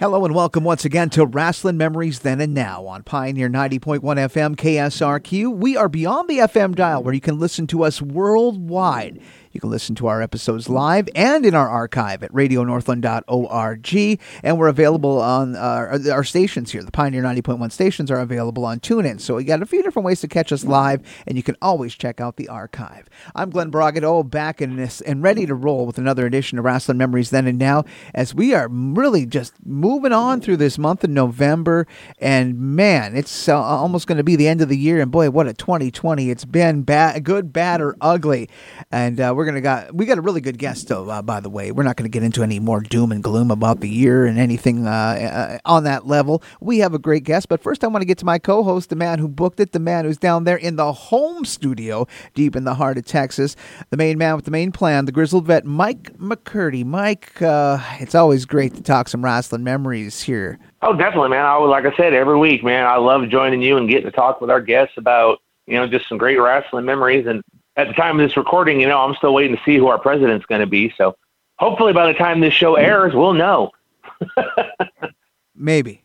Hello and welcome once again to Wrestling Memories Then and Now on Pioneer 90.1 FM KSRQ. We are beyond the FM dial where you can listen to us worldwide. You can listen to our episodes live and in our archive at radionorthland.org. And we're available on uh, our stations here. The Pioneer 90.1 stations are available on TuneIn. So we got a few different ways to catch us live, and you can always check out the archive. I'm Glenn Braget, back in this and ready to roll with another edition of Wrestling Memories Then and Now as we are really just moving on through this month of November. And man, it's uh, almost going to be the end of the year. And boy, what a 2020 it's been bad, good, bad, or ugly. And uh, we're gonna got we got a really good guest though. Uh, by the way, we're not gonna get into any more doom and gloom about the year and anything uh, uh, on that level. We have a great guest, but first I want to get to my co-host, the man who booked it, the man who's down there in the home studio, deep in the heart of Texas, the main man with the main plan, the grizzled vet, Mike McCurdy. Mike, uh, it's always great to talk some wrestling memories here. Oh, definitely, man. I like I said every week, man. I love joining you and getting to talk with our guests about you know just some great wrestling memories and at the time of this recording, you know, I'm still waiting to see who our president's going to be. So hopefully by the time this show mm-hmm. airs, we'll know. maybe.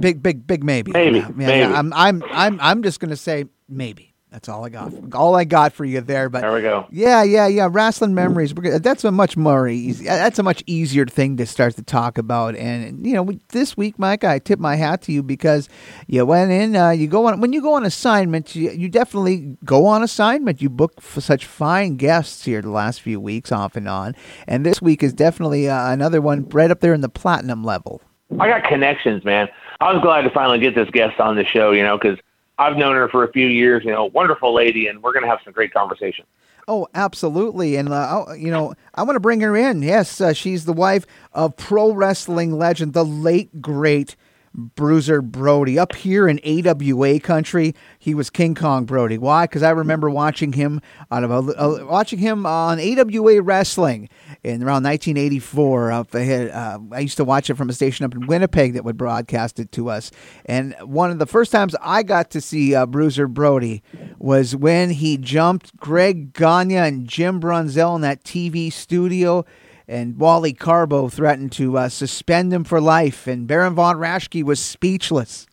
Big, big, big maybe. Maybe. Yeah, maybe. Yeah, I'm, I'm, I'm, I'm just going to say maybe. That's all I got. All I got for you there. But there we go. Yeah, yeah, yeah. Wrestling memories. That's a much more easy. That's a much easier thing to start to talk about. And you know, this week, Mike, I tip my hat to you because you went in. Uh, you go on when you go on assignment. You, you definitely go on assignment. You book for such fine guests here the last few weeks, off and on. And this week is definitely uh, another one right up there in the platinum level. I got connections, man. I was glad to finally get this guest on the show. You know, because I've known her for a few years. You know, wonderful lady, and we're going to have some great conversation. Oh, absolutely. And, uh, you know, I want to bring her in. Yes, uh, she's the wife of pro wrestling legend, the late, great Bruiser Brody. Up here in AWA country, he was King Kong Brody. Why? Because I remember watching him out of a, uh, watching him on AWA wrestling in around 1984. Up ahead, uh, I used to watch it from a station up in Winnipeg that would broadcast it to us. And one of the first times I got to see uh, Bruiser Brody was when he jumped Greg Gagne and Jim Brunzell in that TV studio and Wally Karbo threatened to uh, suspend him for life, and Baron von Raschke was speechless.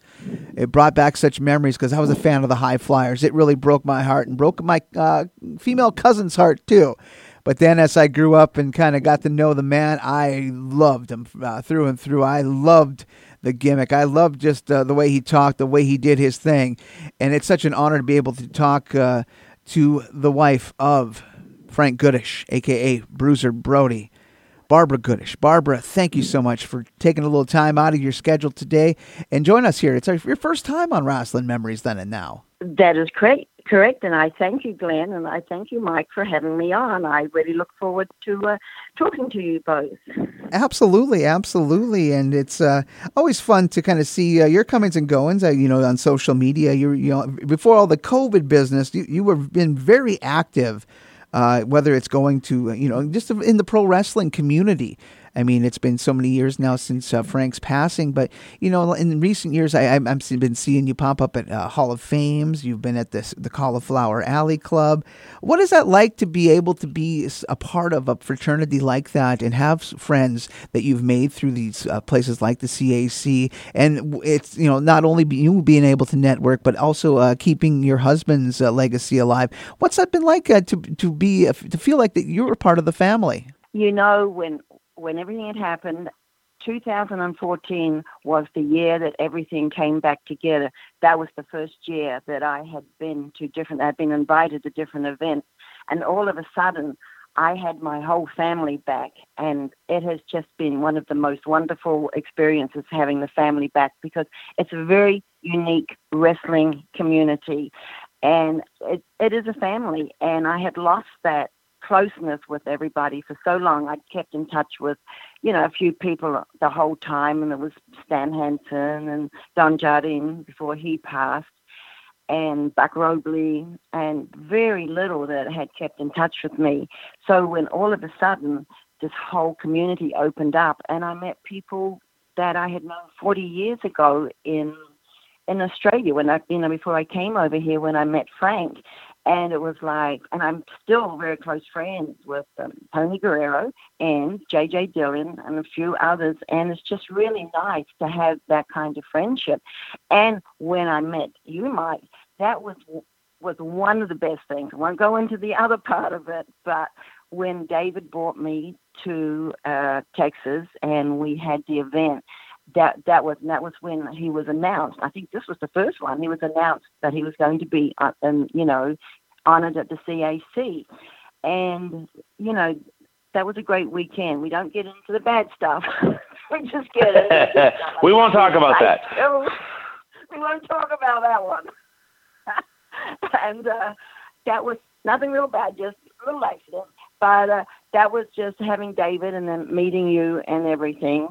It brought back such memories because I was a fan of the High Flyers. It really broke my heart and broke my uh, female cousin's heart too. But then, as I grew up and kind of got to know the man, I loved him uh, through and through. I loved the gimmick. I loved just uh, the way he talked, the way he did his thing, and it's such an honor to be able to talk uh, to the wife of Frank Goodish, aka Bruiser Brody. Barbara Goodish. Barbara, thank you so much for taking a little time out of your schedule today and join us here. It's our, your first time on Wrestling Memories Then and Now. That is correct. Correct, and I thank you, Glenn, and I thank you, Mike, for having me on. I really look forward to uh, talking to you both. Absolutely, absolutely, and it's uh, always fun to kind of see uh, your comings and goings. Uh, you know, on social media, you you know, before all the COVID business, you you were been very active uh, whether it's going to, you know, just in the pro wrestling community. I mean, it's been so many years now since uh, Frank's passing, but you know, in recent years, I, have been seeing you pop up at uh, Hall of Fames. You've been at this the Cauliflower Alley Club. What is that like to be able to be a part of a fraternity like that and have friends that you've made through these uh, places like the CAC? And it's you know not only you being able to network, but also uh, keeping your husband's uh, legacy alive. What's that been like uh, to to be to feel like that you're part of the family? You know, when when everything had happened, 2014 was the year that everything came back together. That was the first year that I had been to different, I'd been invited to different events. And all of a sudden, I had my whole family back. And it has just been one of the most wonderful experiences having the family back because it's a very unique wrestling community. And it, it is a family. And I had lost that closeness with everybody for so long. I'd kept in touch with, you know, a few people the whole time, and it was Stan Hansen and Don Jardine before he passed, and Buck Robley, and very little that had kept in touch with me. So when all of a sudden this whole community opened up, and I met people that I had known 40 years ago in in Australia when I, you know, before I came over here, when I met Frank, and it was like, and I'm still very close friends with um, Tony Guerrero and JJ Dillon and a few others, and it's just really nice to have that kind of friendship. And when I met you, Mike, that was was one of the best things. I won't go into the other part of it, but when David brought me to uh, Texas and we had the event, that that was that was when he was announced. I think this was the first one. He was announced that he was going to be, uh, um, you know, honored at the CAC, and you know that was a great weekend. We don't get into the bad stuff. we just get it. we won't talk about that. we won't talk about that one. and uh, that was nothing real bad, just a little accident. But uh, that was just having David and then meeting you and everything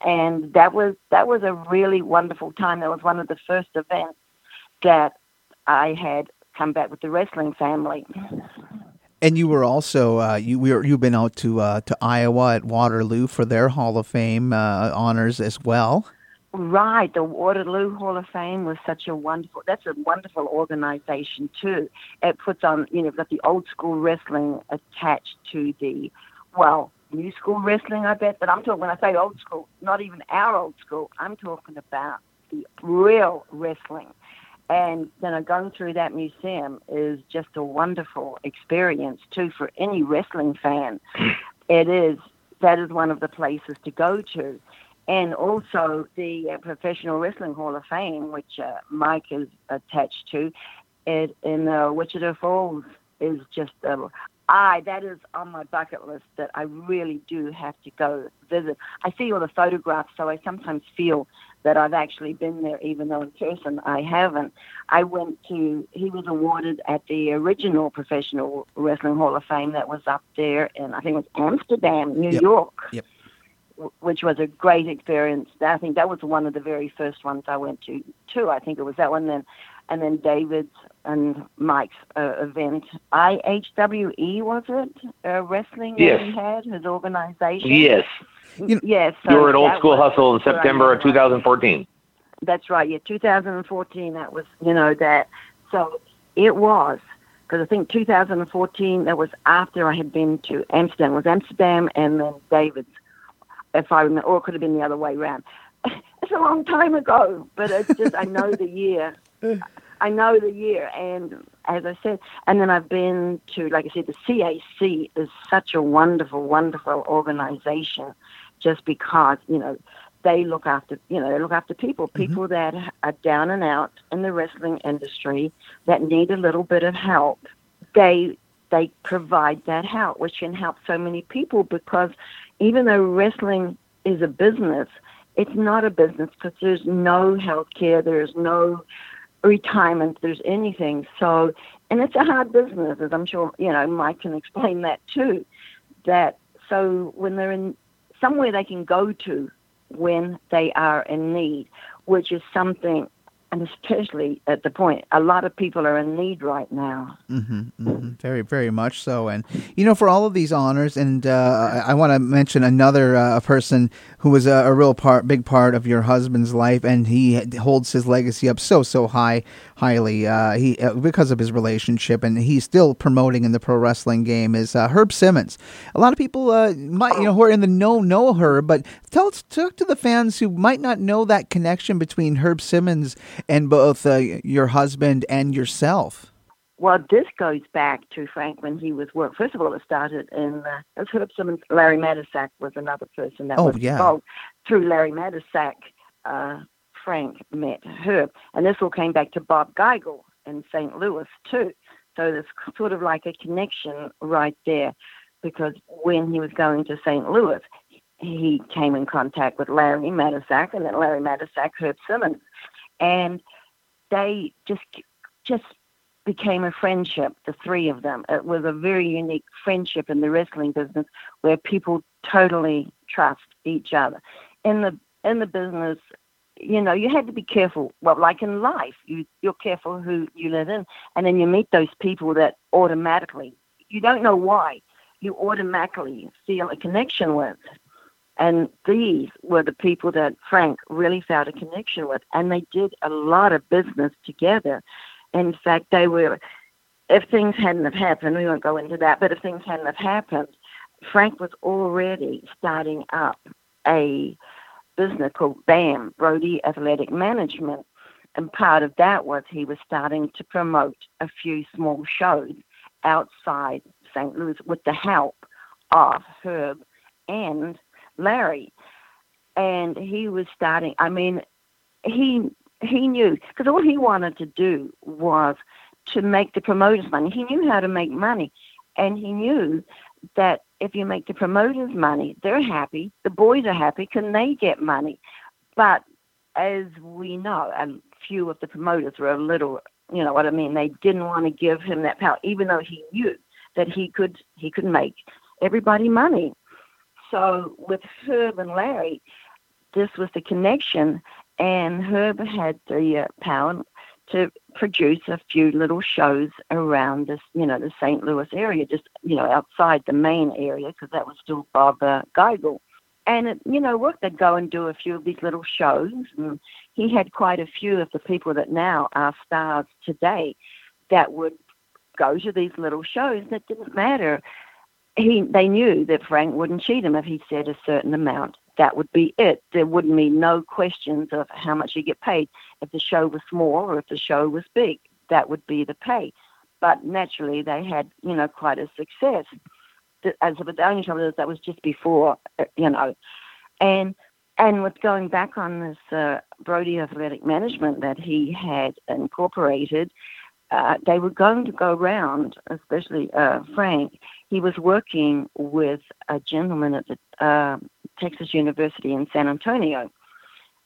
and that was that was a really wonderful time. That was one of the first events that I had come back with the wrestling family. And you were also uh, you we were, you've been out to uh, to Iowa at Waterloo for their Hall of Fame uh, honors as well. Right, the Waterloo Hall of Fame was such a wonderful. That's a wonderful organization too. It puts on, you know, got the old school wrestling attached to the, well, new school wrestling, I bet. But I'm talking, when I say old school, not even our old school, I'm talking about the real wrestling. And you know, going through that museum is just a wonderful experience too for any wrestling fan. it is that is one of the places to go to, and also the uh, Professional Wrestling Hall of Fame, which uh, Mike is attached to, it in uh, Wichita Falls is just a, I that is on my bucket list that I really do have to go visit. I see all the photographs, so I sometimes feel that I've actually been there, even though in person I haven't. I went to, he was awarded at the original Professional Wrestling Hall of Fame that was up there in, I think it was Amsterdam, New yep. York. Yep. Which was a great experience. I think that was one of the very first ones I went to, too. I think it was that one. Then and then David's and Mike's uh, event. IHWE was it? Uh, wrestling yes. that he had his organization. Yes. You yes. So you were at Old School Hustle in September of 2014. That's right. Yeah, 2014. That was you know that. So it was because I think 2014 that was after I had been to Amsterdam. It was Amsterdam and then David's, if I remember, or it could have been the other way around. It's a long time ago, but it's just I know the year. I know the year, and as I said, and then I've been to, like I said, the CAC is such a wonderful, wonderful organization, just because you know they look after, you know, they look after people, mm-hmm. people mm-hmm. that are down and out in the wrestling industry that need a little bit of help. They they provide that help, which can help so many people because even though wrestling is a business, it's not a business because there's no health care, there's no retirement, there's anything. So, and it's a hard business, as I'm sure, you know, Mike can explain that too. That so when they're in somewhere they can go to when they are in need, which is something and especially at the point a lot of people are in need right now. Mm-hmm, mm-hmm. Very, very much so. And you know, for all of these honors, and uh, I, I want to mention another uh, person who was a, a, real part, big part of your husband's life, and he holds his legacy up so, so high, highly. Uh, he uh, because of his relationship, and he's still promoting in the pro wrestling game. Is uh, Herb Simmons? A lot of people uh, might, you know, who are in the know know Herb, but tell talk to the fans who might not know that connection between Herb Simmons and both uh, your husband and yourself? Well, this goes back to Frank when he was work. First of all, it started in uh, Herb Simmons. Larry Matysik was another person that oh, was yeah. involved. Through Larry Matysik, uh, Frank met Herb, and this all came back to Bob Geigel in St. Louis too. So there's sort of like a connection right there, because when he was going to St. Louis, he came in contact with Larry Matysik, and then Larry Matysik, Herb Simmons and they just just became a friendship, the three of them. It was a very unique friendship in the wrestling business where people totally trust each other. In the in the business, you know, you had to be careful. Well, like in life, you you're careful who you live in, and then you meet those people that automatically you don't know why you automatically feel a connection with. And these were the people that Frank really felt a connection with. And they did a lot of business together. In fact, they were, if things hadn't have happened, we won't go into that, but if things hadn't have happened, Frank was already starting up a business called BAM, Brody Athletic Management. And part of that was he was starting to promote a few small shows outside St. Louis with the help of Herb and Larry. And he was starting, I mean, he he knew because all he wanted to do was to make the promoters money. He knew how to make money, and he knew that if you make the promoters money, they're happy. The boys are happy. Can they get money? But as we know, a few of the promoters were a little, you know what I mean. They didn't want to give him that power, even though he knew that he could he could make everybody money. So with Herb and Larry, this was the connection, and Herb had the uh, power to produce a few little shows around this, you know, the St. Louis area, just, you know, outside the main area, because that was still Bob uh, Geigel. And, it, you know, work, they'd go and do a few of these little shows. And he had quite a few of the people that now are stars today that would go to these little shows that didn't matter. He, they knew that Frank wouldn't cheat him if he said a certain amount that would be it. There wouldn't be no questions of how much you get paid. If the show was small or if the show was big, that would be the pay. But naturally, they had, you know, quite a success. As of the only trouble is that was just before, uh, you know, and and with going back on this uh, Brody Athletic Management that he had incorporated, uh, they were going to go around, especially uh, Frank. He was working with a gentleman at the uh, Texas University in San Antonio,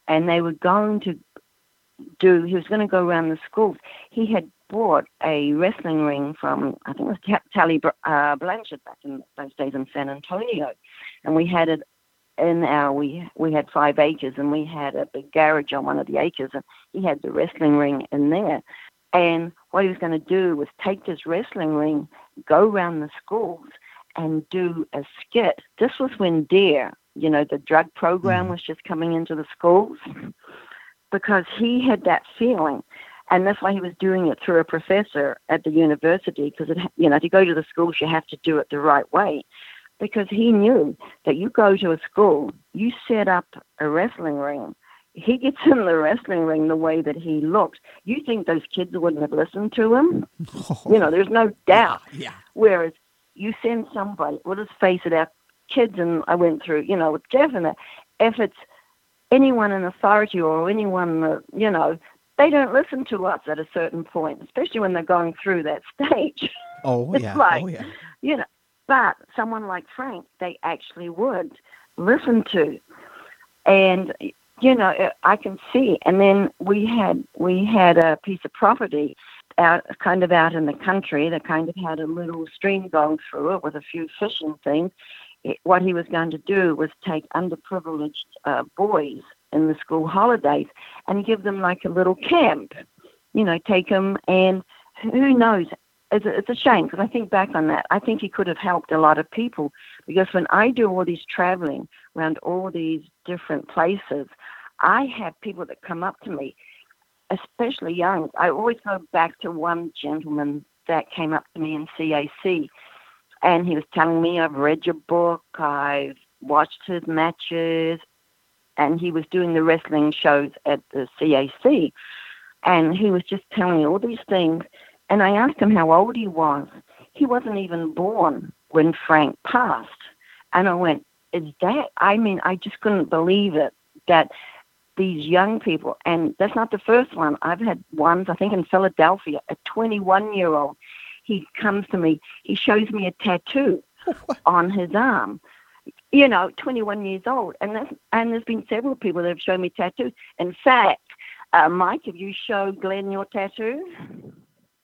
and they were going to do. He was going to go around the schools. He had bought a wrestling ring from I think it was Tully uh, Blanchard back in those days in San Antonio, and we had it in our we we had five acres and we had a big garage on one of the acres and he had the wrestling ring in there and what he was going to do was take this wrestling ring go around the schools and do a skit this was when DARE you know, the drug program mm-hmm. was just coming into the schools because he had that feeling. And that's why he was doing it through a professor at the university because, you know, to go to the schools, you have to do it the right way. Because he knew that you go to a school, you set up a wrestling ring, he gets in the wrestling ring the way that he looks. You think those kids wouldn't have listened to him? Oh. You know, there's no doubt. Yeah. Whereas you send somebody, well, let's face it, our kids and I went through, you know, with Jeff and that, if it's anyone in authority or anyone that, you know, they don't listen to us at a certain point, especially when they're going through that stage. Oh, it's yeah. Oh, like, oh, yeah. You know, but someone like Frank, they actually would listen to. And, you know, I can see. And then we had, we had a piece of property out kind of out in the country that kind of had a little stream going through it with a few fishing things what he was going to do was take underprivileged uh, boys in the school holidays and give them like a little camp. You know, take them and who knows? It's a, it's a shame because I think back on that. I think he could have helped a lot of people because when I do all these traveling around all these different places, I have people that come up to me, especially young. I always go back to one gentleman that came up to me in CAC and he was telling me, I've read your book, I've watched his matches, and he was doing the wrestling shows at the CAC. And he was just telling me all these things. And I asked him how old he was. He wasn't even born when Frank passed. And I went, Is that? I mean, I just couldn't believe it that these young people, and that's not the first one. I've had ones, I think, in Philadelphia, a 21 year old he comes to me, he shows me a tattoo on his arm. You know, 21 years old, and that's, and there's been several people that have shown me tattoos. In fact, uh, Mike, have you showed Glenn your tattoo?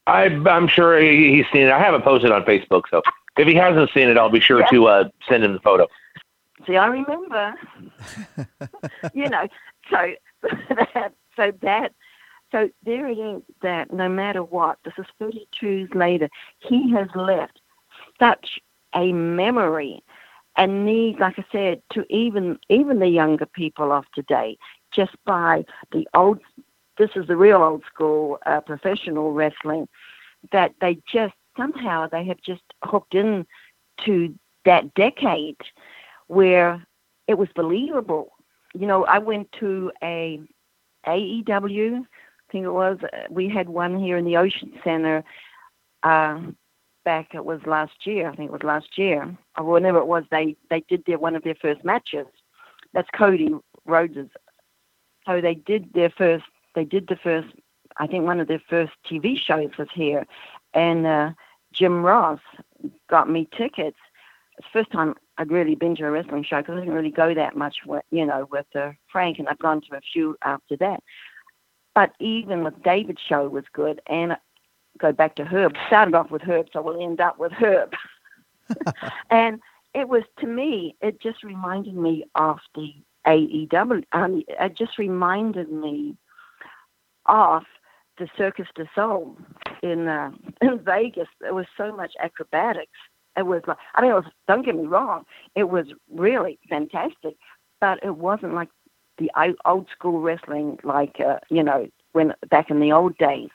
I, I'm sure he's seen it. I haven't posted on Facebook, so if he hasn't seen it, I'll be sure yeah. to uh, send him the photo. See, I remember. you know, so that so that so there it is that no matter what, this is 32 years later, he has left such a memory and need, like I said, to even even the younger people of today, just by the old, this is the real old school uh, professional wrestling, that they just somehow they have just hooked in to that decade where it was believable. You know, I went to a AEW, I think it was. Uh, we had one here in the Ocean Center. Uh, back it was last year. I think it was last year or whenever it was. They they did their one of their first matches. That's Cody Rhodes's. So they did their first. They did the first. I think one of their first TV shows was here, and uh, Jim Ross got me tickets. It's the first time I'd really been to a wrestling show because I didn't really go that much with you know with uh, Frank, and I've gone to a few after that. But even with David's show was good, and go back to Herb. Started off with Herb, so we'll end up with Herb. and it was to me, it just reminded me of the AEW. Um, it just reminded me of the Cirque du Soleil in uh, in Vegas. There was so much acrobatics. It was like I mean, it was. Don't get me wrong, it was really fantastic, but it wasn't like the old school wrestling, like uh, you know, when back in the old days.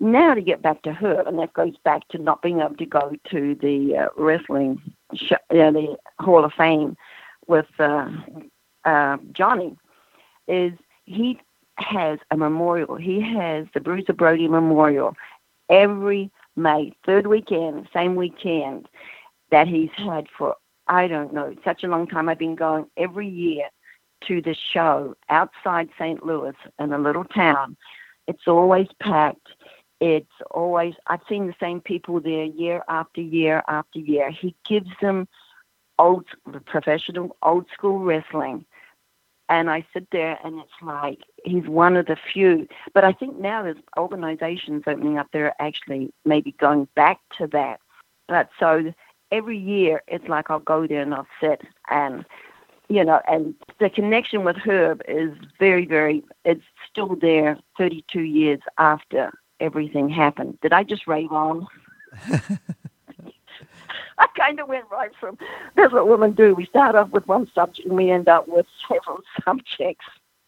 Now to get back to her, and that goes back to not being able to go to the uh, wrestling, show, you know, the Hall of Fame with uh, uh, Johnny, is he has a memorial. He has the Bruiser Brody Memorial every May, third weekend, same weekend that he's had for, I don't know, such a long time. I've been going every year to the show outside St. Louis in a little town. It's always packed. It's always, I've seen the same people there year after year after year. He gives them old, professional, old school wrestling. And I sit there and it's like, he's one of the few. But I think now there's organizations opening up there actually maybe going back to that. But so every year it's like I'll go there and I'll sit and you know, and the connection with Herb is very, very, it's still there 32 years after everything happened. Did I just rave on? I kind of went right from, that's what women do. We start off with one subject and we end up with several subjects.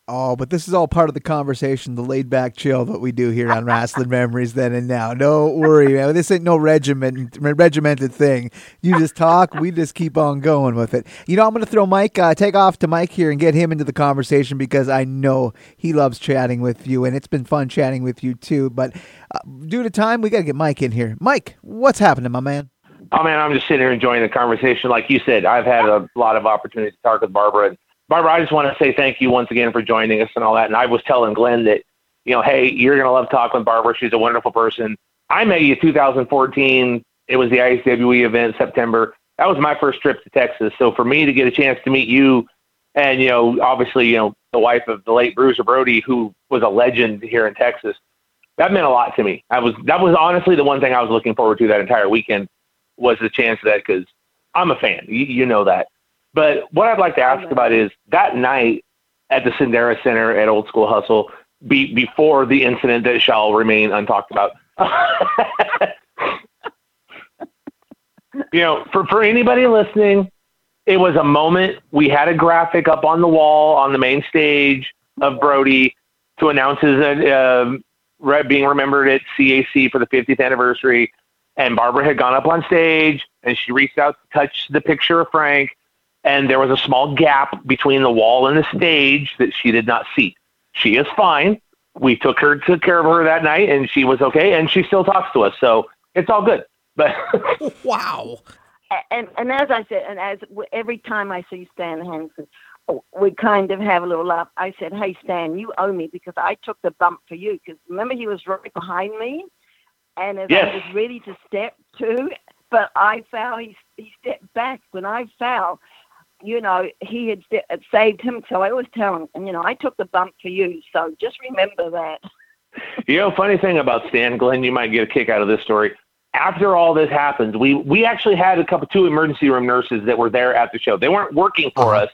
Oh, but this is all part of the conversation, the laid back chill that we do here on Wrestling Memories then and now. No worry, man. This ain't no regiment, regimented thing. You just talk, we just keep on going with it. You know, I'm going to throw Mike, uh, take off to Mike here and get him into the conversation because I know he loves chatting with you and it's been fun chatting with you too. But uh, due to time, we got to get Mike in here. Mike, what's happening, my man? Oh, man, I'm just sitting here enjoying the conversation. Like you said, I've had a lot of opportunities to talk with Barbara. And Barbara, I just want to say thank you once again for joining us and all that. And I was telling Glenn that, you know, hey, you're to love talking with Barbara. She's a wonderful person. I met you 2014. It was the ISWE event September. That was my first trip to Texas. So for me to get a chance to meet you and, you know, obviously, you know, the wife of the late Bruiser Brody, who was a legend here in Texas, that meant a lot to me. I was, that was honestly the one thing I was looking forward to that entire weekend was the chance of that because I'm a fan. You, you know that. But what I'd like to ask about is that night at the Cendera Center at Old School Hustle, be, before the incident that shall remain untalked about. you know, for, for anybody listening, it was a moment. We had a graphic up on the wall on the main stage of Brody to announce his uh, uh, being remembered at CAC for the 50th anniversary. And Barbara had gone up on stage and she reached out to touch the picture of Frank and there was a small gap between the wall and the stage that she did not see. She is fine. We took her, took care of her that night, and she was okay, and she still talks to us, so it's all good. But wow. And and as I said, and as every time I see Stan Hansen, we kind of have a little laugh. I said, "Hey Stan, you owe me because I took the bump for you. Because remember, he was right behind me, and as yes. I was ready to step to, but I fell. He he stepped back when I fell, you know, he had saved him. So I always tell him, and you know, I took the bump for you. So just remember that. You know, funny thing about Stan Glenn, you might get a kick out of this story. After all this happened, we we actually had a couple two emergency room nurses that were there at the show. They weren't working for uh-huh. us,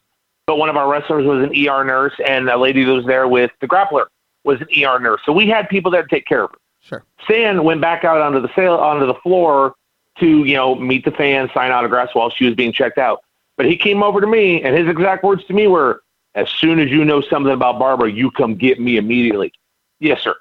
but one of our wrestlers was an ER nurse, and a lady that was there with the grappler was an ER nurse. So we had people there to take care of her. Sure. Stan went back out onto the sail onto the floor to you know meet the fans, sign autographs while she was being checked out. But he came over to me, and his exact words to me were, "As soon as you know something about Barbara, you come get me immediately." Yes, sir.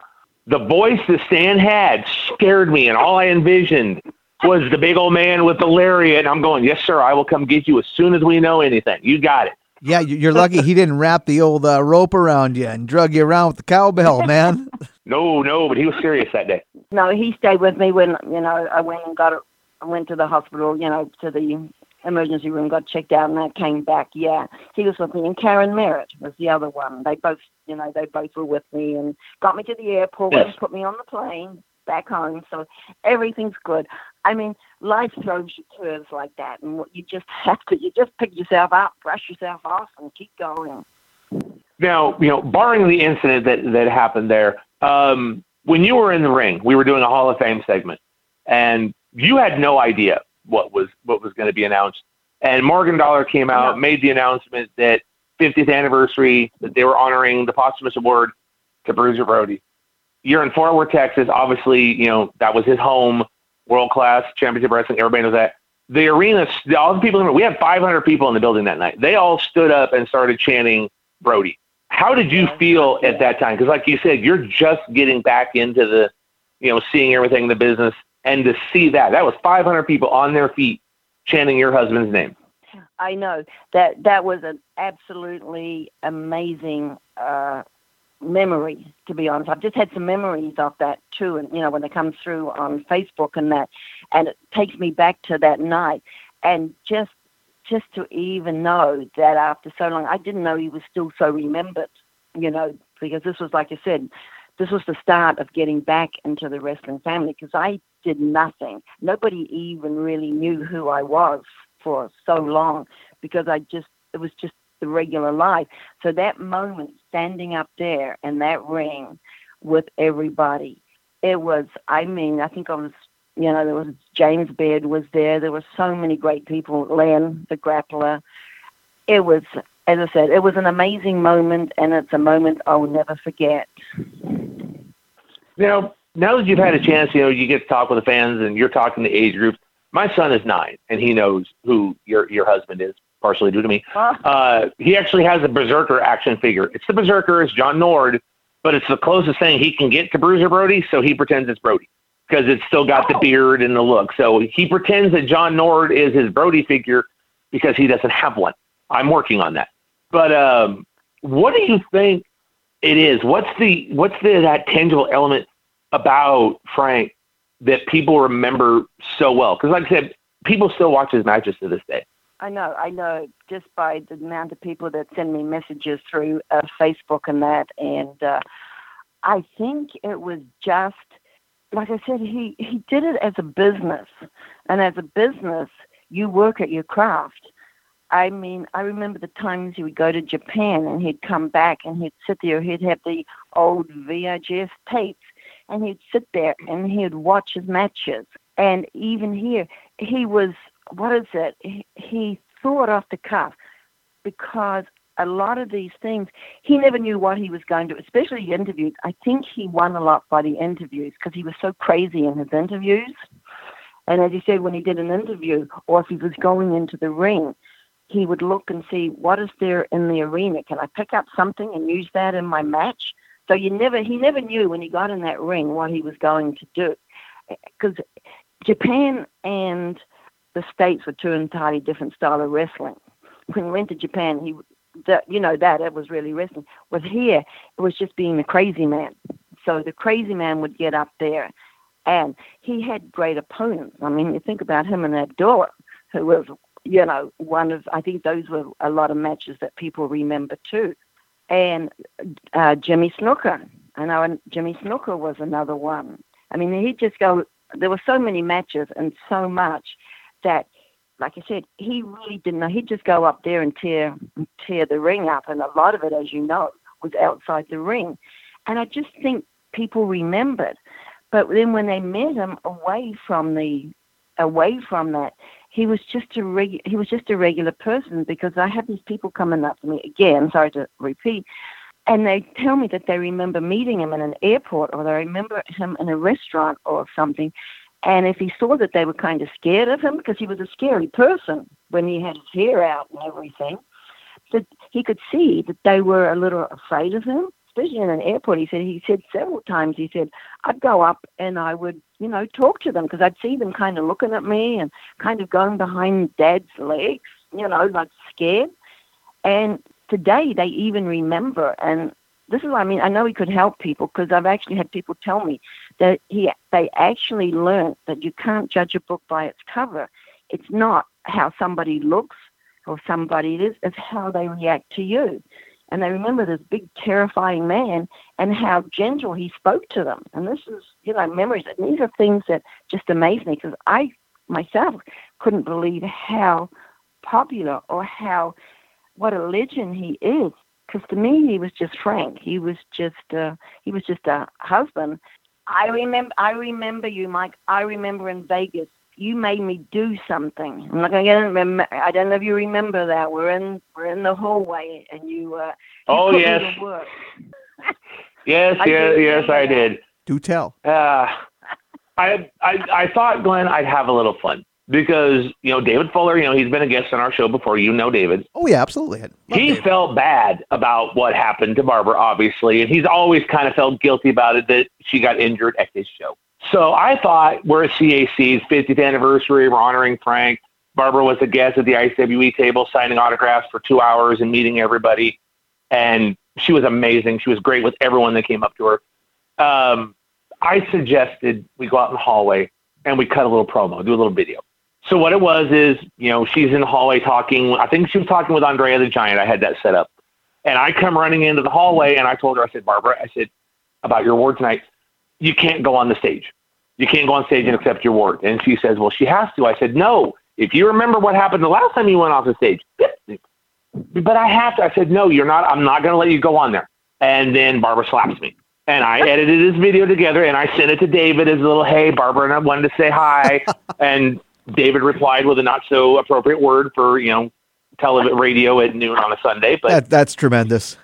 the voice that Stan had scared me, and all I envisioned was the big old man with the lariat. And I'm going, yes, sir, I will come get you as soon as we know anything. You got it. Yeah, you're lucky he didn't wrap the old uh, rope around you and drug you around with the cowbell, man. no, no, but he was serious that day. No, he stayed with me when you know I went and got. I went to the hospital, you know, to the emergency room, got checked out, and I came back. Yeah, he was with me, and Karen Merritt was the other one. They both, you know, they both were with me and got me to the airport yes. and put me on the plane back home. So everything's good. I mean, life throws you curves like that, and you just have to, you just pick yourself up, brush yourself off, and keep going. Now, you know, barring the incident that that happened there, um, when you were in the ring, we were doing a Hall of Fame segment, and you had no idea what was what was going to be announced. And Morgan Dollar came out, made the announcement that 50th anniversary that they were honoring the posthumous award to Bruiser Brody. You're in Fort Worth, Texas. Obviously, you know that was his home, world class championship wrestling. Everybody knows that. The arena, all the people in the, we had 500 people in the building that night. They all stood up and started chanting Brody. How did you feel at that time? Because, like you said, you're just getting back into the, you know, seeing everything in the business and to see that that was 500 people on their feet chanting your husband's name. I know that that was an absolutely amazing uh, memory. To be honest, I've just had some memories of that too, and you know when they come through on Facebook and that, and it takes me back to that night, and just just to even know that after so long, I didn't know he was still so remembered. You know, because this was like I said, this was the start of getting back into the wrestling family because I did nothing. Nobody even really knew who I was for so long because I just, it was just the regular life. So that moment standing up there in that ring with everybody, it was, I mean, I think I was, you know, there was James Beard was there. There were so many great people, Len, the grappler. It was, as I said, it was an amazing moment and it's a moment I will never forget. Now, now that you've had a chance, you know, you get to talk with the fans and you're talking to age groups. My son is nine, and he knows who your your husband is, partially due to me. Uh, he actually has a Berserker action figure. It's the Berserker, it's John Nord, but it's the closest thing he can get to Bruiser Brody, so he pretends it's Brody because it's still got oh. the beard and the look. So he pretends that John Nord is his Brody figure because he doesn't have one. I'm working on that. But um, what do you think it is? What's the what's the that tangible element about Frank that people remember so well? Because, like I said, people still watch his matches to this day. I know, I know, just by the amount of people that send me messages through uh, Facebook and that, and uh, I think it was just like I said, he he did it as a business, and as a business, you work at your craft. I mean, I remember the times he would go to Japan and he'd come back and he'd sit there, he'd have the old VHS tapes and he'd sit there and he'd watch his matches. And even here, he was, what is it? He, he thought off the cuff because a lot of these things, he never knew what he was going to, especially interviews. I think he won a lot by the interviews because he was so crazy in his interviews. And as he said, when he did an interview or if he was going into the ring, he would look and see what is there in the arena. Can I pick up something and use that in my match? So you never, he never knew when he got in that ring what he was going to do, eh, because Japan and the states were two entirely different style of wrestling. When he went to Japan, he, that you know that it was really wrestling. Was here, it was just being the crazy man. So the crazy man would get up there, and he had great opponents. I mean, you think about him and Abdullah, who was you know one of I think those were a lot of matches that people remember too and uh, Jimmy Snuka. I know Jimmy Snuka was another one. I mean, he'd just go. There were so many matches and so much that, like I said, he really didn't know. He'd just go up there and tear tear the ring up, and a lot of it, as you know, was outside the ring. And I just think people remembered. But then when they met him away from the away from that, he was just a he was just a regular person because I have these people coming up to me again. Sorry to repeat, and they tell me that they remember meeting him in an airport or they remember him in a restaurant or something. And if he saw that they were kind of scared of him because he was a scary person when he had his hair out and everything, that he could see that they were a little afraid of him. especially in an airport. He said he said several times. He said I'd go up and I would, you know, talk to them because I'd see them kind of looking at me and kind of going behind Dad's legs, you know, like scared. And today they even remember. And this is what I mean. I know he could help people because I've actually had people tell me that he they actually learned that you can't judge a book by its cover. It's not how somebody looks or somebody it is, it's how they react to you. And they remember this big, terrifying man and how gentle he spoke to them. And this is, you know, memories. And these are things that just amaze me because I myself couldn't believe how popular or how, what a legend he is. Because to me, he was just Frank. He was just, uh, he was just a husband. I remember, I remember you, Mike. I remember in Vegas you made me do something. I'm not gonna get remember. I don't know if you remember that. We're in we're in the hallway, and you. Uh, you oh yes. yes, yes, yes, I did. Do tell. Uh, I, I I thought Glenn, I'd have a little fun because you know David Fuller. You know he's been a guest on our show before. You know David. Oh yeah, absolutely. he David. felt bad about what happened to Barbara, obviously, and he's always kind of felt guilty about it that she got injured at his show. So I thought we're at CAC's 50th anniversary. We're honoring Frank. Barbara was a guest at the ICWE table, signing autographs for two hours and meeting everybody. And she was amazing. She was great with everyone that came up to her. Um, I suggested we go out in the hallway and we cut a little promo, do a little video. So what it was is, you know, she's in the hallway talking. I think she was talking with Andrea the Giant. I had that set up. And I come running into the hallway and I told her, I said, Barbara, I said, about your award tonight you can't go on the stage. You can't go on stage and accept your award. And she says, well, she has to. I said, no. If you remember what happened the last time you went off the stage, but I have to. I said, no, you're not. I'm not going to let you go on there. And then Barbara slaps me. And I edited this video together and I sent it to David as a little, hey, Barbara, and I wanted to say hi. and David replied with a not so appropriate word for, you know, television radio at noon on a Sunday. But that, that's tremendous.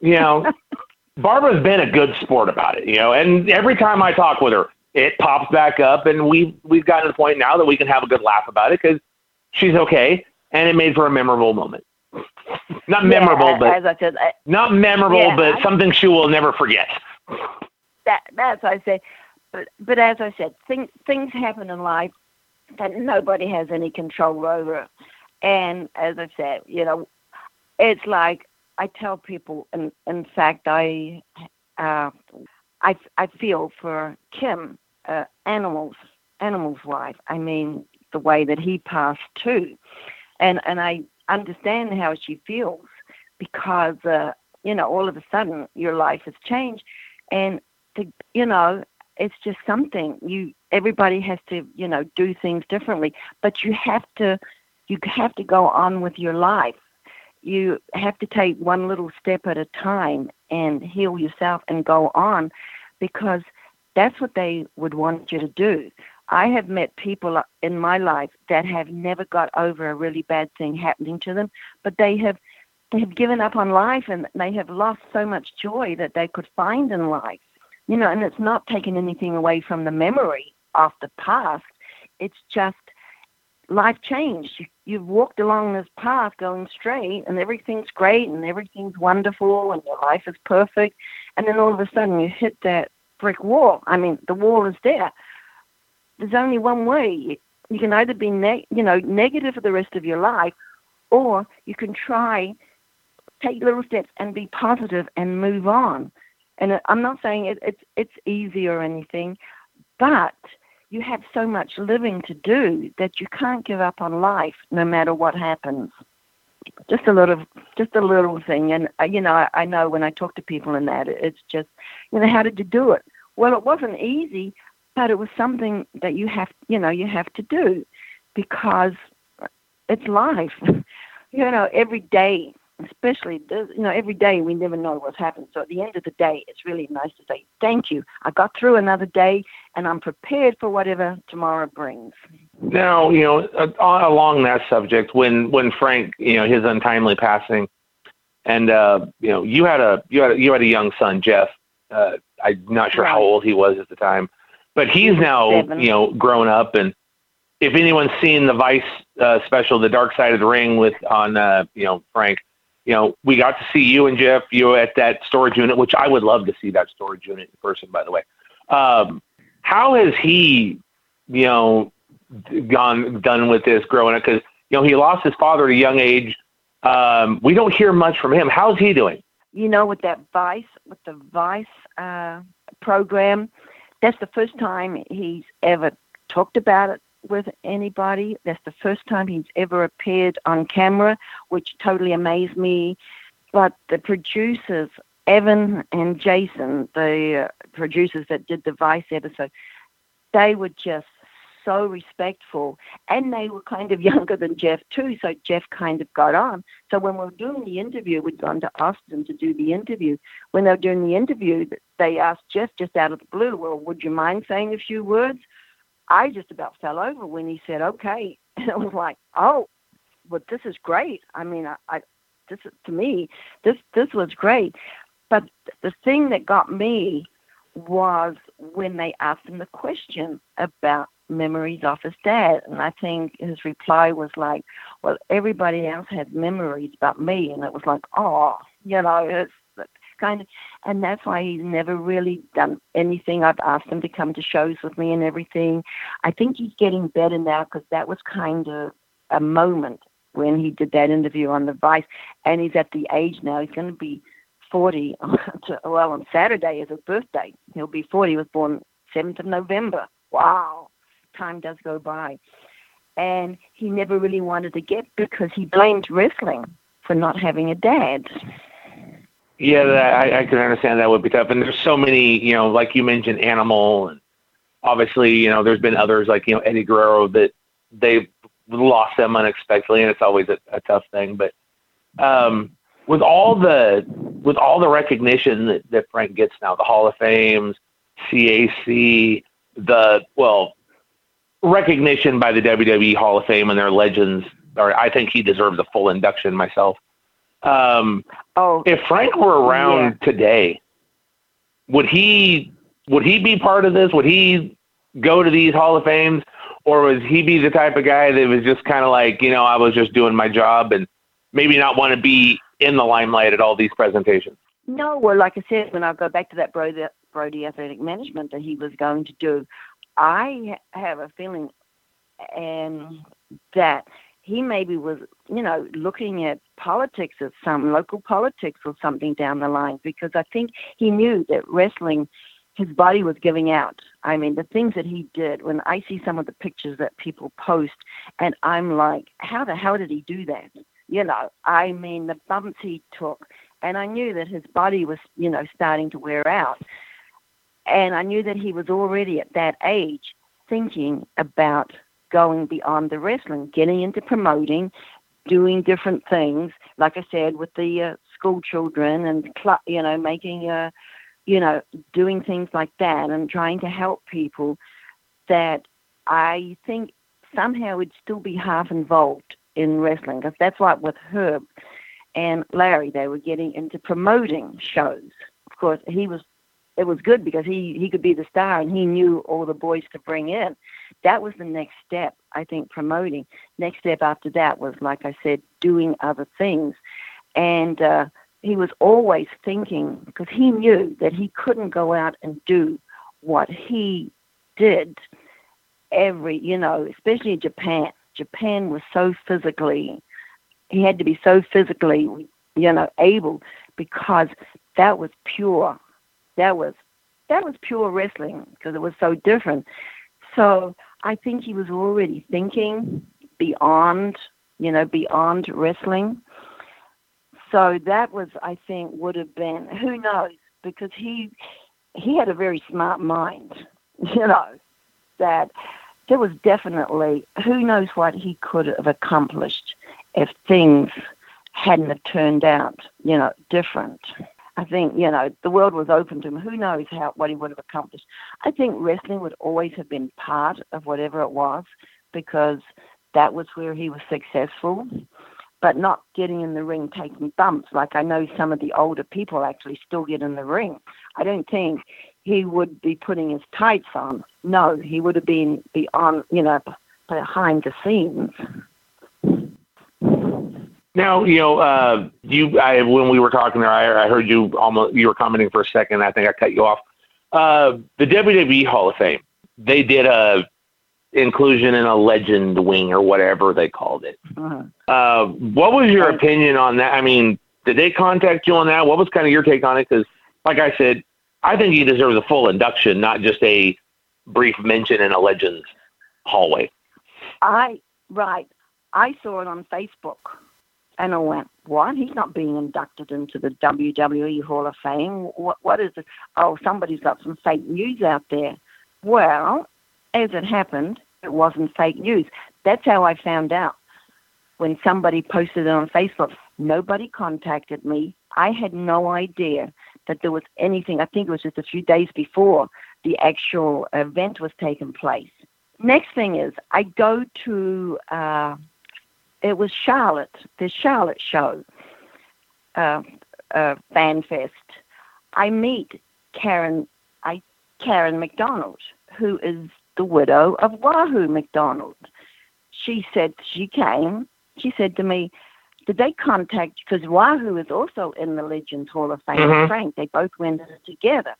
You know, Barbara's been a good sport about it, you know, and every time I talk with her, it pops back up, and we've we've gotten to the point now that we can have a good laugh about it because she's okay, and it made for a memorable moment. not yeah, memorable, but as I said, I, not memorable, yeah, but I, something she will never forget. That that's what I say, but but as I said, things things happen in life that nobody has any control over, and as I said, you know, it's like I tell people, and in fact, I, uh, I, I feel for Kim, uh, animals, animals' life. I mean, the way that he passed too, and and I understand how she feels because uh, you know all of a sudden your life has changed, and to, you know it's just something you everybody has to you know do things differently, but you have to you have to go on with your life you have to take one little step at a time and heal yourself and go on because that's what they would want you to do. I have met people in my life that have never got over a really bad thing happening to them, but they have they have given up on life and they have lost so much joy that they could find in life. You know, and it's not taking anything away from the memory of the past. It's just life changed. You, you've walked along this path going straight, and everything's great, and everything's wonderful, and your life is perfect, and then all of a sudden you hit that brick wall. I mean, the wall is there. There's only one way. You can either be, ne- you know, negative for the rest of your life, or you can try take little steps and be positive and move on. And I'm not saying it, it's it's easy or anything, but you have so much living to do that you can't give up on life no matter what happens. Just a little, just a little thing, and uh, you know, I, I know when I talk to people in that, it's just, you know, how did you do it? Well, it wasn't easy, but it was something that you have, you know, you have to do because it's life. you know, every day especially you know every day we never know what's happened so at the end of the day it's really nice to say thank you i got through another day and i'm prepared for whatever tomorrow brings now you know uh, along that subject when when frank you know his untimely passing and uh you know you had a you had a, you had a young son jeff uh i'm not sure right. how old he was at the time but he's now Seven. you know grown up and if anyone's seen the Vice uh, special, The Dark Side of the Ring, with on uh, you know Frank, you know, we got to see you and Jeff, you at that storage unit, which I would love to see that storage unit in person, by the way. Um, how has he, you know, gone done with this growing up? Because you know he lost his father at a young age. Um, we don't hear much from him. How's he doing? You know, with that Vice, with the Vice uh, program, that's the first time he's ever talked about it with anybody. That's the first time he's ever appeared on camera, which totally amazed me. But the producers, Evan and Jason, the uh, producers that did the Vice episode, they were just so respectful and they were kind of younger than Jeff too, so Jeff kind of got on. So when we were doing the interview, we'd gone to Austin to do the interview. When they were doing the interview, they asked Jeff just out of the blue, well, would you mind saying a few words? I just about fell over when he said, okay. And I was like, oh, well, this is great. I mean, I, I this to me, this this was great. But the thing that got me was when they asked him the question about memories of his dad. And I think his reply was like, well, everybody else had memories about me. And it was like, oh, you know, it's kind of, and that's why he's never really done anything. I've asked him to come to shows with me and everything. I think he's getting better now because that was kind of a moment when he did that interview on the Vice, and he's at the age now. He's going to be 40. To, well, on Saturday is his birthday. He'll be 40. He was born 7th of November. Wow, time does go by. And he never really wanted to get because he blamed wrestling for not having a dad. Yeah, I, I can understand that would be tough. And there's so many, you know, like you mentioned, Animal, and obviously, you know, there's been others like you know Eddie Guerrero that they lost them unexpectedly, and it's always a, a tough thing. But um, with all the with all the recognition that, that Frank gets now, the Hall of Fames, CAC, the well recognition by the WWE Hall of Fame and their legends, or I think he deserves a full induction myself. Um, oh, if Frank were around yeah. today, would he would he be part of this? Would he go to these Hall of Fames, or would he be the type of guy that was just kind of like, you know, I was just doing my job and maybe not want to be in the limelight at all these presentations? No, well, like I said, when I go back to that Brody, Brody Athletic Management that he was going to do, I have a feeling and that he maybe was, you know, looking at politics of some local politics or something down the line because I think he knew that wrestling, his body was giving out. I mean, the things that he did, when I see some of the pictures that people post, and I'm like, how the hell did he do that? You know, I mean, the bumps he took, and I knew that his body was, you know, starting to wear out. And I knew that he was already at that age thinking about going beyond the wrestling, getting into promoting, doing different things. Like I said, with the uh, school children and cl- you know making uh, you know doing things like that and trying to help people. That I think somehow would still be half involved in wrestling because that's like with Herb and Larry. They were getting into promoting shows. Of course, he was it was good because he he could be the star and he knew all the boys to bring in. That was the next step, I think, promoting. Next step after that was, like I said, doing other things, and uh, he was always thinking because he knew that he couldn't go out and do what he did every, you know, especially in Japan. Japan was so physically, he had to be so physically, you know, able because that was pure that was that was pure wrestling because it was so different. So I think he was already thinking beyond, you know, beyond wrestling. So that was, I think, would have been who knows because he he had a very smart mind, you know, that there was definitely who knows what he could have accomplished if things hadn't turned out, you know, different. I think you know the world was open to him. Who knows how what he would have accomplished? I think wrestling would always have been part of whatever it was because that was where he was successful. But not getting in the ring, taking bumps like I know some of the older people actually still get in the ring. I don't think he would be putting his tights on. No, he would have been beyond, you know, behind the scenes. Now, you know, uh, you I, when we were talking there, I, I heard you almost you were commenting for a second. I think I cut you off. Uh, the WWE Hall of Fame, they did a inclusion in a legend wing or whatever they called it. Uh-huh. Uh, what was your opinion on that? I mean, did they contact you on that? What was kind of your take on it? Because, like I said, I think he deserves a full induction, not just a brief mention in a Legends hallway. I right. I saw it on Facebook, and I went, "What? He's not being inducted into the WWE Hall of Fame. What? What is it? Oh, somebody's got some fake news out there." Well, as it happened, it wasn't fake news. That's how I found out. When somebody posted it on Facebook, nobody contacted me. I had no idea that there was anything. I think it was just a few days before the actual event was taking place. Next thing is, I go to, uh, it was Charlotte, the Charlotte show, uh, uh, Fan Fest. I meet Karen, I, Karen McDaniel, who is the widow of Wahoo McDaniel. She said she came. She said to me, did they contact because Wahoo is also in the Legends Hall of Fame. Mm-hmm. Frank, they both went together.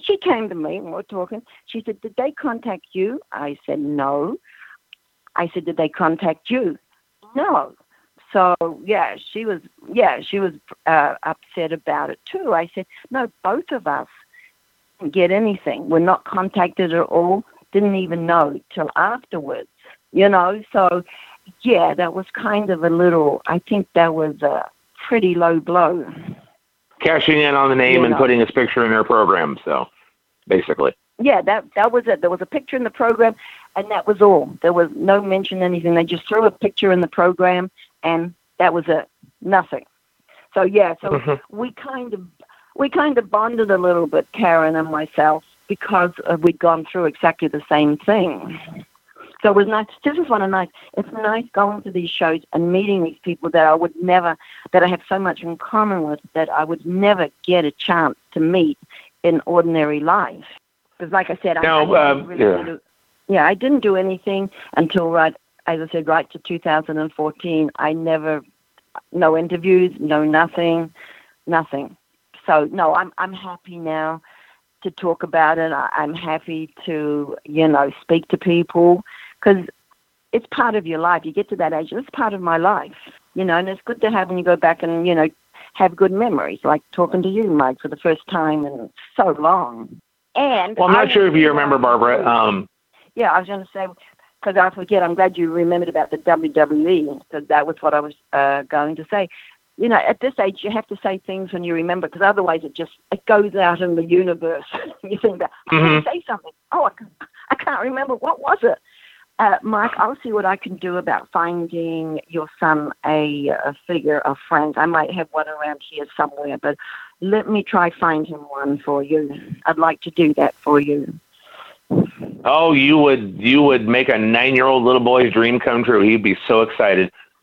She came to me and we we're talking. She said, "Did they contact you?" I said, "No." I said, "Did they contact you?" No. So yeah, she was yeah she was uh, upset about it too. I said, "No, both of us didn't get anything. We're not contacted at all. Didn't even know till afterwards." You know, so yeah, that was kind of a little. I think that was a pretty low blow. Cashing in on the name you and know. putting his picture in their program. So, basically. Yeah, that that was it. There was a picture in the program, and that was all. There was no mention anything. They just threw a picture in the program, and that was it. Nothing. So yeah, so mm-hmm. we kind of we kind of bonded a little bit, Karen and myself, because we'd gone through exactly the same thing. So it was nice. This is one of nice. It's nice going to these shows and meeting these people that I would never, that I have so much in common with, that I would never get a chance to meet in ordinary life. Because, like I said, now, I, um, really yeah. Yeah, I didn't do anything until right, as I said, right to 2014. I never, no interviews, no nothing, nothing. So no, I'm I'm happy now to talk about it. I'm happy to, you know, speak to people because it's part of your life. You get to that age, it's part of my life, you know, and it's good to have when you go back and, you know, have good memories, like talking to you, Mike, for the first time in so long. And well, I'm not I sure if you remember, Barbara. Um, yeah, I was going to say because I forget. I'm glad you remembered about the WWE because that was what I was uh, going to say. You know, at this age, you have to say things when you remember because otherwise, it just it goes out in the universe. you think that I mm-hmm. say something. Oh, I, I can't remember what was it. Uh, Mike, I'll see what I can do about finding your son a, a figure of Frank. I might have one around here somewhere, but let me try find him one for you. I'd like to do that for you. Oh, you would you would make a nine year old little boy's dream come true. He'd be so excited.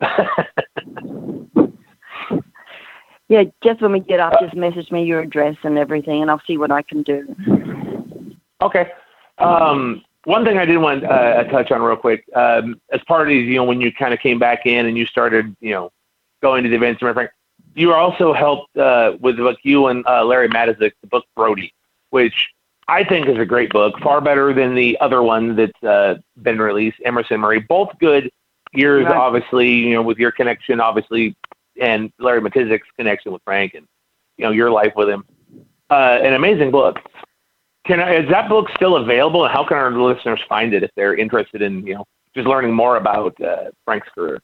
yeah, just when we get off, just message me your address and everything, and I'll see what I can do. Okay. Um, one thing I did want uh, to touch on real quick, um, as part of you know, when you kind of came back in and you started, you know, going to the events and everything, you also helped uh, with the book, you and uh, Larry Matysik, the book Brody, which I think is a great book, far better than the other one that's uh, been released, Emerson Murray. Both good Yours, right. obviously, you know, with your connection, obviously, and Larry Matysik's connection with Frank and, you know, your life with him. Uh, an amazing book. Can I, is that book still available? And how can our listeners find it if they're interested in you know just learning more about uh, Frank's career?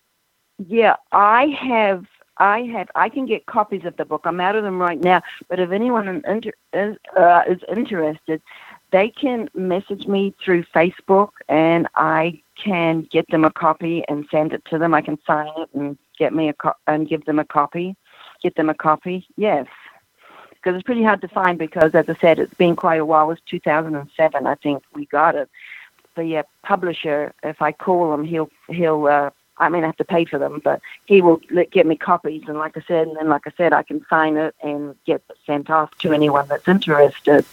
Yeah, I have. I have. I can get copies of the book. I'm out of them right now. But if anyone inter, is, uh, is interested, they can message me through Facebook, and I can get them a copy and send it to them. I can sign it and get me a co- and give them a copy. Get them a copy. Yes because it's pretty hard to find because, as I said, it's been quite a while. It was 2007, I think we got it. But yeah, publisher, if I call him, he'll he'll. Uh, I mean, I have to pay for them, but he will get me copies. And like I said, and then like I said, I can sign it and get it sent off to anyone that's interested.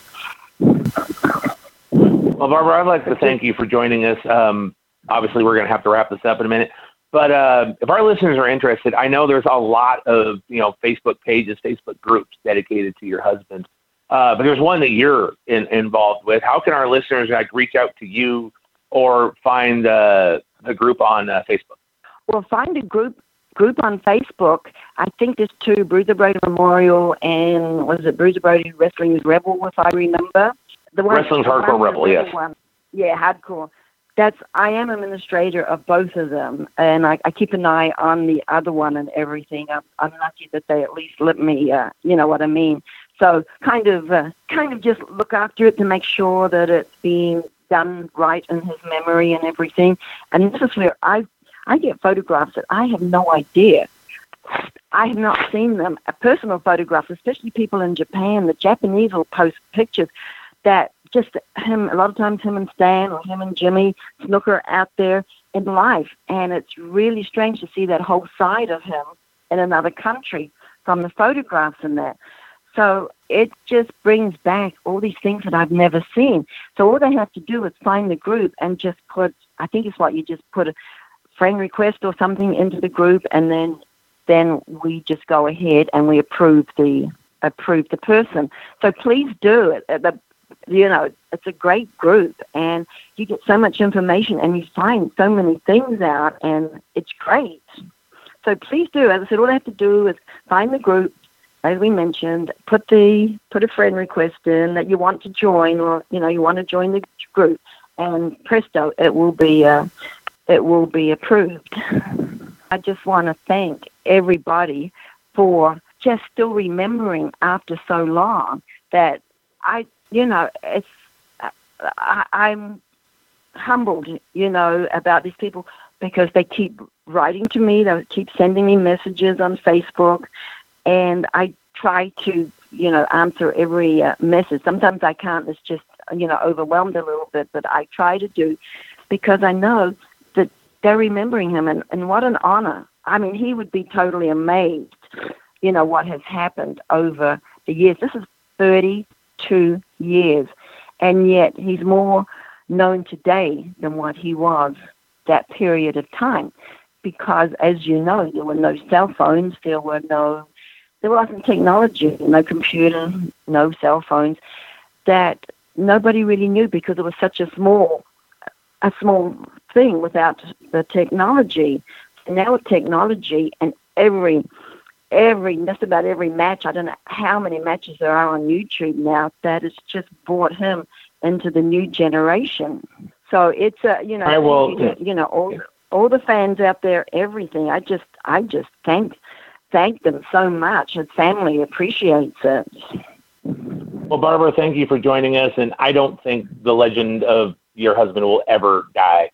Well, Barbara, I'd like to thank you for joining us. Um, obviously, we're going to have to wrap this up in a minute. But uh, if our listeners are interested, I know there's a lot of you know Facebook pages, Facebook groups dedicated to your husband. Uh, but there's one that you're in, involved with. How can our listeners like reach out to you or find uh, the group on uh, Facebook? Well, find a group group on Facebook. I think there's two Bruiser Brody Memorial and was it Bruiser Brody Wrestling's Rebel, if I remember. The one, Wrestling's Hardcore Rebel, yes. One. Yeah, hardcore. That's I am administrator of both of them, and I, I keep an eye on the other one and everything. I'm, I'm lucky that they at least let me, uh, you know what I mean. So kind of, uh, kind of just look after it to make sure that it's being done right in his memory and everything. And this is where I I get photographs that I have no idea. I have not seen them. A personal photographs, especially people in Japan. The Japanese will post pictures that just him. A lot of times, him and Stan or him and Jimmy Snuka out there in life, and it's really strange to see that whole side of him in another country from the photographs and that. So it just brings back all these things that I've never seen. So all they have to do is find the group and just put, I think it's what you just put friend request or something into the group, and then then we just go ahead and we approve the approve the person. So please do it. The, you know, it's a great group, and you get so much information, and you find so many things out, and it's great. So please do. As I said, all I have to do is find the group, as we mentioned, put the put a friend request in that you want to join, or you know you want to join the group, and presto, it will be uh, it will be approved. I just want to thank everybody for just still remembering after so long that I, you know, it's I, I'm humbled, you know, about these people because they keep writing to me, they keep sending me messages on Facebook, and I try to, you know, answer every uh, message. Sometimes I can't; it's just, you know, overwhelmed a little bit, but I try to do because I know they're remembering him, and, and what an honor. I mean, he would be totally amazed, you know, what has happened over the years. This is 32 years, and yet he's more known today than what he was that period of time. Because, as you know, there were no cell phones, there were no, there wasn't technology, no computer, no cell phones, that nobody really knew because it was such a small, a small thing without the technology. Now with technology and every every just about every match, I don't know how many matches there are on YouTube now that has just brought him into the new generation. So it's a you know I will, you, you know all all the fans out there, everything. I just I just thank thank them so much. His family appreciates it. Well, Barbara, thank you for joining us. And I don't think the legend of your husband will ever die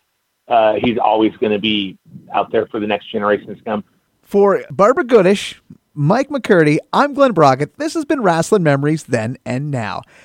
uh, he's always going to be out there for the next generation to come. For Barbara Goodish, Mike McCurdy, I'm Glen Braget. This has been Wrestling Memories Then and Now.